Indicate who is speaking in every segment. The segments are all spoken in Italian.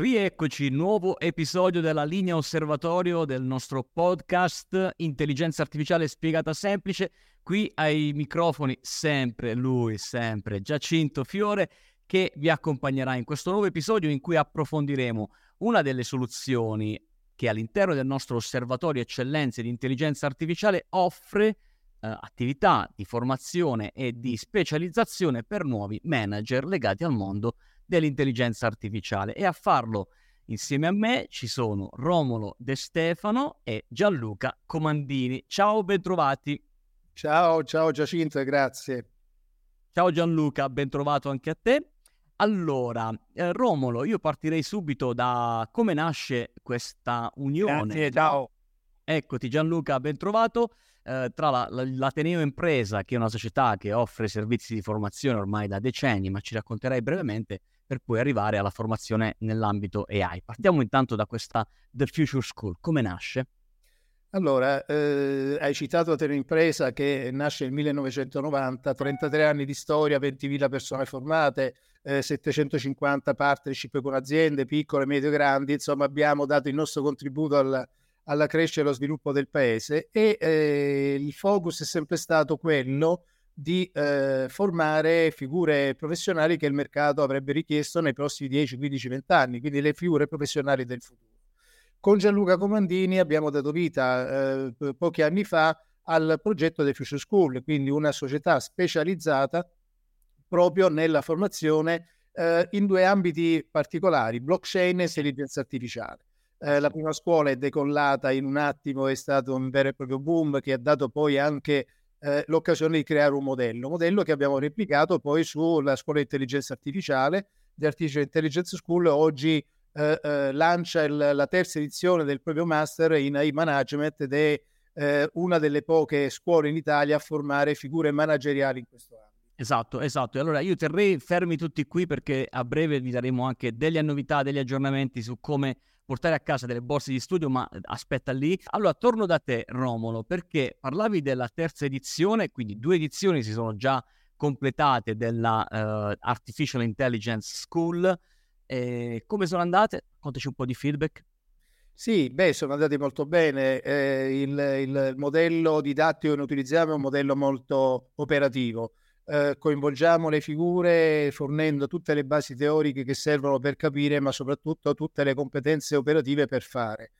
Speaker 1: Rieccoci, nuovo episodio della linea osservatorio del nostro podcast Intelligenza Artificiale Spiegata Semplice. Qui ai microfoni sempre lui, sempre Giacinto Fiore, che vi accompagnerà in questo nuovo episodio in cui approfondiremo una delle soluzioni che all'interno del nostro osservatorio eccellenze di intelligenza artificiale offre eh, attività di formazione e di specializzazione per nuovi manager legati al mondo dell'intelligenza artificiale e a farlo insieme a me ci sono Romolo De Stefano e Gianluca Comandini. Ciao, bentrovati.
Speaker 2: Ciao, ciao Giacinto, grazie.
Speaker 1: Ciao Gianluca, bentrovato anche a te. Allora, eh, Romolo, io partirei subito da come nasce questa unione.
Speaker 2: Grazie, ciao.
Speaker 1: Eccoti Gianluca, bentrovato. Eh, tra la, la, l'Ateneo Impresa, che è una società che offre servizi di formazione ormai da decenni, ma ci racconterai brevemente, per poi arrivare alla formazione nell'ambito AI. Partiamo intanto da questa The Future School. Come nasce?
Speaker 2: Allora, eh, hai citato Impresa che nasce nel 1990, 33 anni di storia, 20.000 persone formate, eh, 750 partnership con aziende piccole, medie, grandi, insomma abbiamo dato il nostro contributo al, alla crescita e allo sviluppo del paese e eh, il focus è sempre stato quello eh, formare figure professionali che il mercato avrebbe richiesto nei prossimi 10, 15, 20 anni, quindi le figure professionali del futuro. Con Gianluca Comandini abbiamo dato vita eh, pochi anni fa al progetto The Future School, quindi una società specializzata proprio nella formazione eh, in due ambiti particolari, blockchain e intelligenza artificiale. Eh, la prima scuola è decollata in un attimo, è stato un vero e proprio boom che ha dato poi anche eh, l'occasione di creare un modello, modello che abbiamo replicato poi sulla scuola di intelligenza artificiale, The Artificial Intelligence School, oggi eh, eh, lancia il, la terza edizione del proprio master in AI Management ed è eh, una delle poche scuole in Italia a formare figure manageriali in questo anno.
Speaker 1: Esatto, esatto. E allora io terrei fermi tutti qui perché a breve vi daremo anche delle novità, degli aggiornamenti su come portare a casa delle borse di studio, ma aspetta lì. Allora, torno da te, Romolo, perché parlavi della terza edizione, quindi due edizioni si sono già completate della uh, Artificial Intelligence School. E come sono andate? Contaci un po' di feedback.
Speaker 2: Sì, beh, sono andate molto bene. Eh, il, il modello didattico che utilizziamo è un modello molto operativo eh, coinvolgiamo le figure fornendo tutte le basi teoriche che servono per capire, ma soprattutto tutte le competenze operative per fare.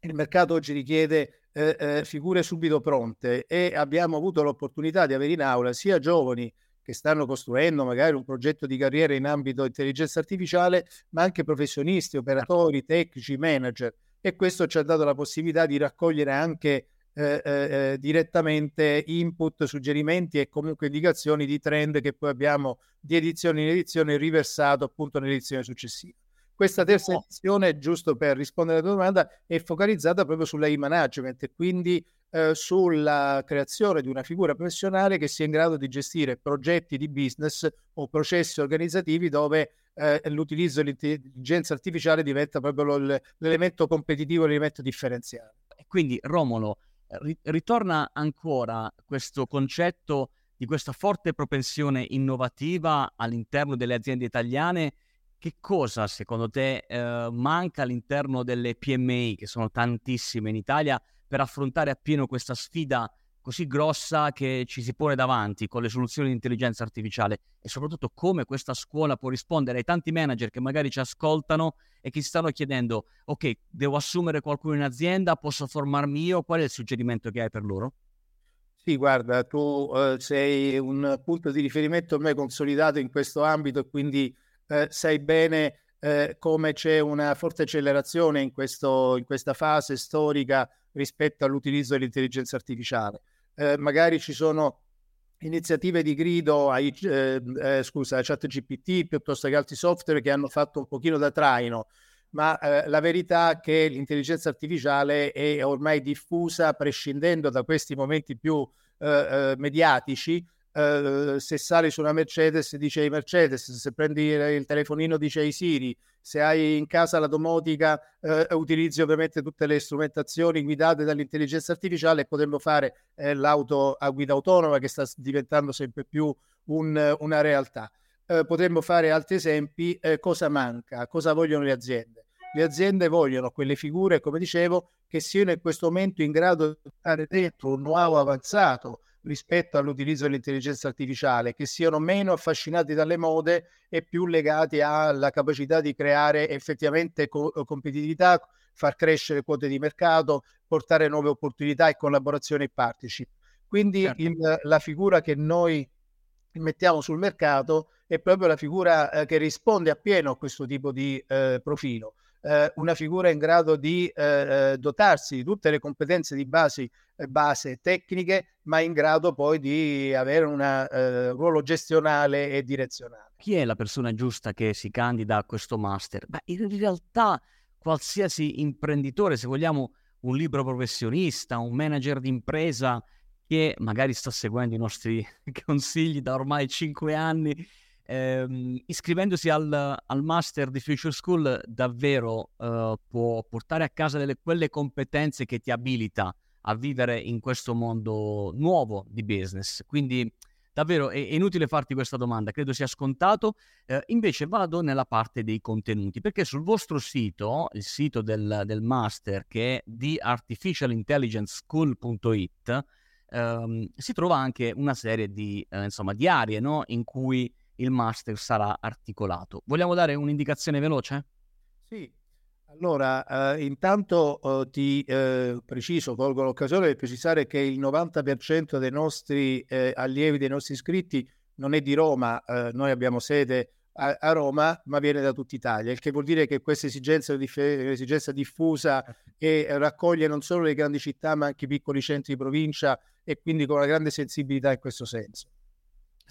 Speaker 2: Il mercato oggi richiede eh, eh, figure subito pronte e abbiamo avuto l'opportunità di avere in aula sia giovani che stanno costruendo magari un progetto di carriera in ambito intelligenza artificiale, ma anche professionisti, operatori, tecnici, manager. E questo ci ha dato la possibilità di raccogliere anche eh, eh, eh, direttamente input, suggerimenti e comunque indicazioni di trend che poi abbiamo di edizione in edizione riversato appunto nell'edizione successiva. Questa terza edizione, giusto per rispondere alla tua domanda, è focalizzata proprio sull'AI management e quindi eh, sulla creazione di una figura professionale che sia in grado di gestire progetti di business o processi organizzativi dove eh, l'utilizzo dell'intelligenza artificiale diventa proprio l'elemento competitivo, l'elemento differenziale.
Speaker 1: Quindi Romolo, ritorna ancora questo concetto di questa forte propensione innovativa all'interno delle aziende italiane. Che cosa secondo te eh, manca all'interno delle PMI, che sono tantissime in Italia, per affrontare appieno questa sfida così grossa che ci si pone davanti con le soluzioni di intelligenza artificiale e soprattutto come questa scuola può rispondere ai tanti manager che magari ci ascoltano e che si stanno chiedendo ok, devo assumere qualcuno in azienda, posso formarmi io, qual è il suggerimento che hai per loro?
Speaker 2: Sì, guarda, tu eh, sei un punto di riferimento ormai consolidato in questo ambito e quindi eh, sai bene eh, come c'è una forte accelerazione in, questo, in questa fase storica rispetto all'utilizzo dell'intelligenza artificiale eh, magari ci sono iniziative di grido ai, eh, eh, scusa, a ChatGPT piuttosto che altri software che hanno fatto un pochino da traino, ma eh, la verità è che l'intelligenza artificiale è ormai diffusa prescindendo da questi momenti più eh, eh, se sali su una Mercedes dice Mercedes, se prendi il telefonino dice Siri, se hai in casa la domotica uh, utilizzi ovviamente tutte le strumentazioni guidate dall'intelligenza artificiale e potremmo fare eh, l'auto a guida autonoma che sta diventando sempre più un, una realtà. eh, potremmo fare altri esempi, eh, cosa manca, cosa vogliono le aziende. Le aziende vogliono quelle figure, come dicevo, che siano in questo momento in grado di dare dentro un know-how avanzato rispetto all'utilizzo dell'intelligenza artificiale, che siano meno affascinati dalle mode e più legati alla capacità di creare effettivamente co- competitività, far crescere quote di mercato, portare nuove opportunità e collaborazione e partnership. Quindi certo. il, la figura che noi mettiamo sul mercato è proprio la figura eh, che risponde appieno a questo tipo di eh, profilo. Eh, una figura in grado di eh, eh, dotarsi di tutte le competenze di base, eh, base tecniche, ma in grado poi di avere un ruolo gestionale e direzionale.
Speaker 1: Chi è la persona giusta che si candida a questo master? Beh, in realtà qualsiasi imprenditore, se vogliamo un libro professionista, un manager d'impresa che magari sta seguendo i nostri consigli da ormai cinque anni, ehm, iscrivendosi al, al, master di Future School davvero eh, può portare a casa delle, quelle competenze che ti abilita a vivere in questo mondo nuovo di business. Quindi davvero è, è inutile farti questa domanda, credo sia scontato. Eh, invece vado nella parte dei contenuti, perché sul vostro sito, il sito del, del master che è di artificialintelligenceschool.it, ehm, si trova anche una serie di, eh, insomma, di aree no? in cui il master sarà articolato. Vogliamo dare un'indicazione veloce?
Speaker 2: Sì, allora, eh, intanto eh, ti eh, preciso, colgo l'occasione per precisare che il 90% dei nostri eh, allievi, dei nostri iscritti, non è di Roma, eh, noi abbiamo sede a, a, Roma, ma viene da tutta Italia, il che vuol dire che questa esigenza, esigenza diffusa e raccoglie non solo le grandi città, ma anche i piccoli centri di provincia e quindi con una grande sensibilità in questo senso.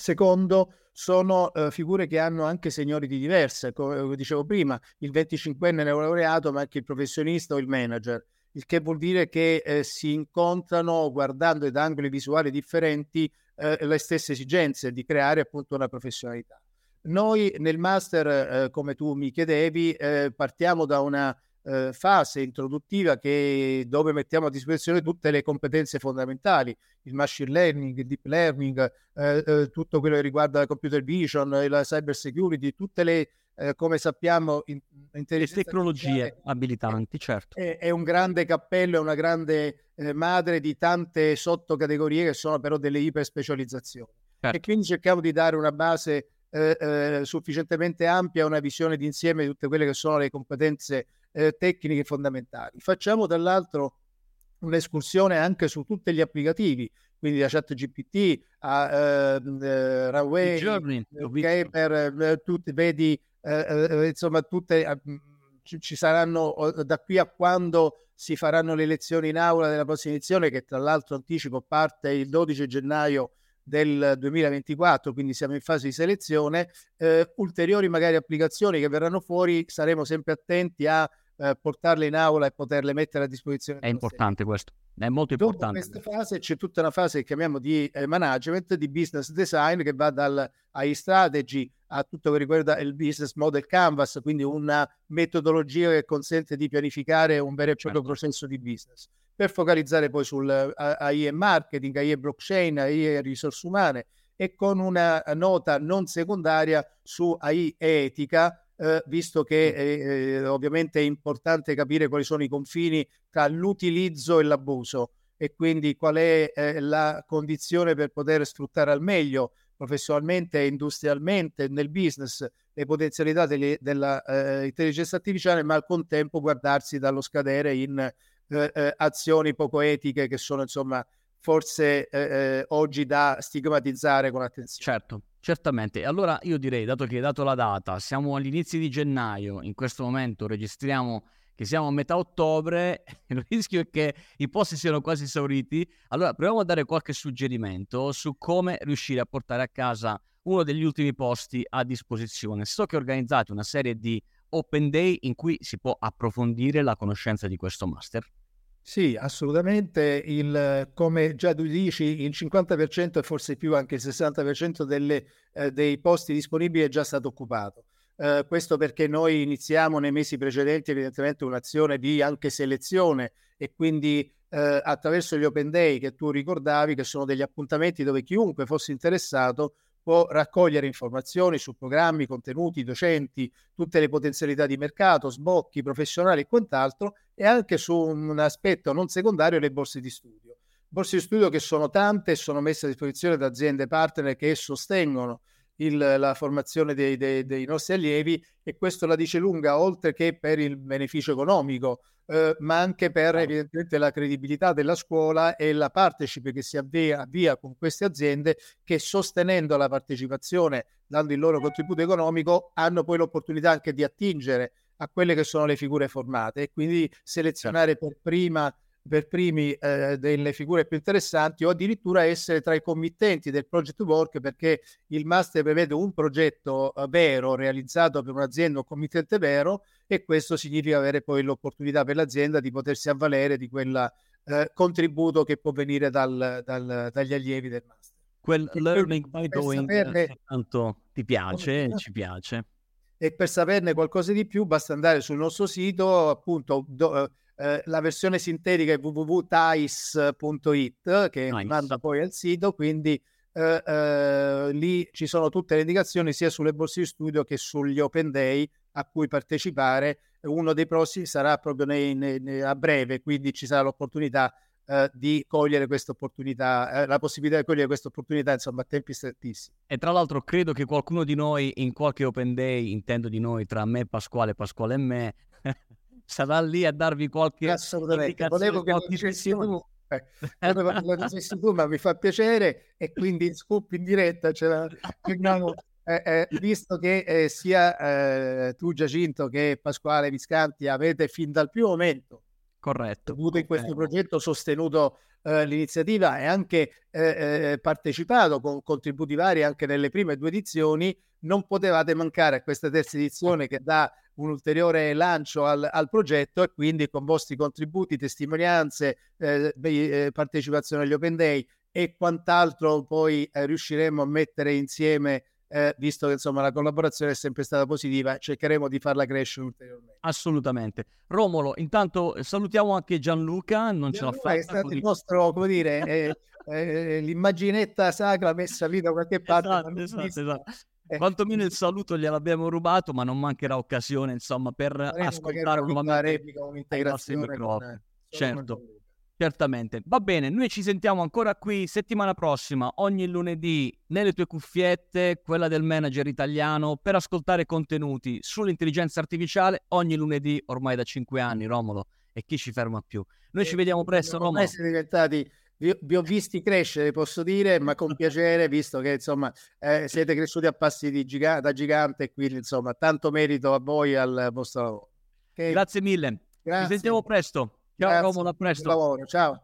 Speaker 2: Secondo, sono uh, figure che hanno anche seniority diverse, come dicevo prima, il 25enne neolaureato, ma anche il professionista o il manager, il che vuol dire che eh, si incontrano guardando da angoli visuali differenti eh, le stesse esigenze di creare appunto una professionalità. Noi nel master, eh, come tu mi chiedevi, eh, partiamo da una eh, fase introduttiva che, dove mettiamo a disposizione tutte le competenze fondamentali, il machine learning, il deep learning, eh, eh, tutto quello che riguarda la computer vision, la cyber security, tutte le, eh, come sappiamo, in,
Speaker 1: le tecnologie abilitanti, certo.
Speaker 2: È, è, un grande cappello, è una grande eh, madre di tante sottocategorie che sono però delle iperspecializzazioni. Certo. E quindi cerchiamo di dare una base eh, sufficientemente ampia, una visione d'insieme di tutte quelle che sono le competenze eh, tecniche fondamentali. Facciamo dall'altro un'escursione anche su tutti gli applicativi, quindi da ChatGPT a uh, Runway, Journey, Caper, uh, tutti, vedi uh, insomma tutte ci, ci, saranno da qui a quando si faranno le lezioni in aula della prossima edizione che tra l'altro anticipo parte il 12 gennaio del 2024, quindi siamo in fase di selezione, eh, ulteriori magari applicazioni che verranno fuori, saremo sempre attenti a eh, portarle in aula e poterle mettere a disposizione.
Speaker 1: È importante questo, è molto Dopo importante.
Speaker 2: In questa fase c'è tutta una fase che chiamiamo di eh, management, di business design, che va dal AI strategy a tutto che riguarda il business model canvas, quindi una metodologia che consente di pianificare un vero e proprio certo. processo di business per focalizzare poi sul AI e marketing, AI e blockchain, AI e risorse umane e con una nota non secondaria su AI e etica eh, visto che eh, eh, ovviamente è importante capire quali sono i confini tra l'utilizzo e l'abuso e quindi qual è eh, la condizione per poter sfruttare al meglio professionalmente e industrialmente nel business le potenzialità dell'intelligenza eh, artificiale, ma al contempo guardarsi dallo scadere in eh, azioni poco etiche che sono insomma forse oggi da stigmatizzare con attenzione.
Speaker 1: Certo. Certamente, allora io direi, dato che hai dato la data, siamo agli inizi di gennaio, in questo momento registriamo che siamo a metà ottobre, il rischio è che i posti siano quasi esauriti, allora proviamo a dare qualche suggerimento su come riuscire a portare a casa uno degli ultimi posti a disposizione. So che organizzate una serie di open day in cui si può approfondire la conoscenza di questo master.
Speaker 2: Sì, assolutamente. Il, come già tu dici, il 50% e forse più anche il 60% delle, eh, dei posti disponibili è già stato occupato. Eh, questo perché noi iniziamo nei mesi precedenti evidentemente un'azione di anche selezione e quindi eh, attraverso gli open day che tu ricordavi, che sono degli appuntamenti dove chiunque fosse interessato può raccogliere informazioni su programmi, contenuti, docenti, tutte le potenzialità di mercato, sbocchi professionali e quant'altro, e anche su un aspetto non secondario le borse di studio. Borse di studio che sono tante e sono messe a disposizione da aziende partner che sostengono il, la formazione dei, dei, dei, nostri allievi e questo la dice lunga oltre che per il beneficio economico, eh, ma anche per evidentemente la credibilità della scuola e la partnership che si avvia, avvia con queste aziende che sostenendo la partecipazione, dando il loro contributo economico, hanno poi l'opportunità anche di attingere a quelle che sono le figure formate e quindi selezionare per prima per primi eh, delle figure più interessanti o addirittura essere tra i committenti del project work perché il master prevede un progetto eh, vero realizzato per un'azienda, un committente vero e questo significa avere poi l'opportunità per l'azienda di potersi avvalere di quel eh, contributo che può venire dal, dal, dagli allievi del master.
Speaker 1: Quel e learning by doing saperne, tanto ti piace, ci piace.
Speaker 2: E per saperne qualcosa di più basta andare sul nostro sito appunto do, eh, la versione sintetica è www.tais.it che nice. manda poi al sito, quindi eh, eh, lì ci sono tutte le indicazioni sia sulle borse di studio che sugli open day a cui partecipare. Uno dei prossimi sarà proprio nei, nei, a breve, quindi ci sarà l'opportunità eh, di cogliere questa opportunità, eh, la possibilità di cogliere questa opportunità, insomma, a tempi strettissimi.
Speaker 1: E tra l'altro credo che qualcuno di noi in qualche open day, intendo di noi tra me, Pasquale, Pasquale e me, sarà lì a darvi qualche
Speaker 2: assolutamente. volevo che lo dicessi tu eh, lo dicessi tu ma mi fa piacere e quindi il scoop in diretta ce la eh, eh, visto che eh, sia eh, tu Giacinto che Pasquale Viscanti avete fin dal primo momento
Speaker 1: corretto
Speaker 2: avuto in questo progetto sostenuto eh, l'iniziativa e anche eh, partecipato con contributi vari anche nelle prime due edizioni non potevate mancare a questa terza edizione che dà un ulteriore lancio al, al progetto e quindi con vostri contributi, testimonianze, eh, eh, partecipazione agli Open Day e quant'altro poi eh, riusciremo a mettere insieme eh, visto che insomma la collaborazione è sempre stata positiva, cercheremo di farla crescere ulteriormente.
Speaker 1: Assolutamente. Romolo, intanto salutiamo anche Gianluca, non Gianluca ce l'ha fatta.
Speaker 2: È stato il nostro, come dire, eh, eh, l'immaginetta sacra messa lì da qualche parte.
Speaker 1: Esatto, esatto, esatto. Eh. Quantomeno il saluto gliel'abbiamo rubato, ma non mancherà occasione, insomma, per Faremo ascoltare nuovamente un'integrazione. Con... Certo, certamente. Va bene, noi ci sentiamo ancora qui settimana prossima, ogni lunedì, nelle tue cuffiette, quella del manager italiano, per ascoltare contenuti sull'intelligenza artificiale ogni lunedì ormai da cinque anni, Romolo. E chi ci ferma più? Noi ci vediamo presto, Romolo.
Speaker 2: Siete diventati vi, vi, ho visti crescere, posso dire, ma con piacere, visto che insomma eh, siete cresciuti a passi giga- da gigante, e quindi insomma tanto merito a voi e al vostro lavoro.
Speaker 1: Okay? Grazie mille. Grazie. Ci sentiamo presto. Ciao Grazie. Romolo, a presto.
Speaker 2: Ciao.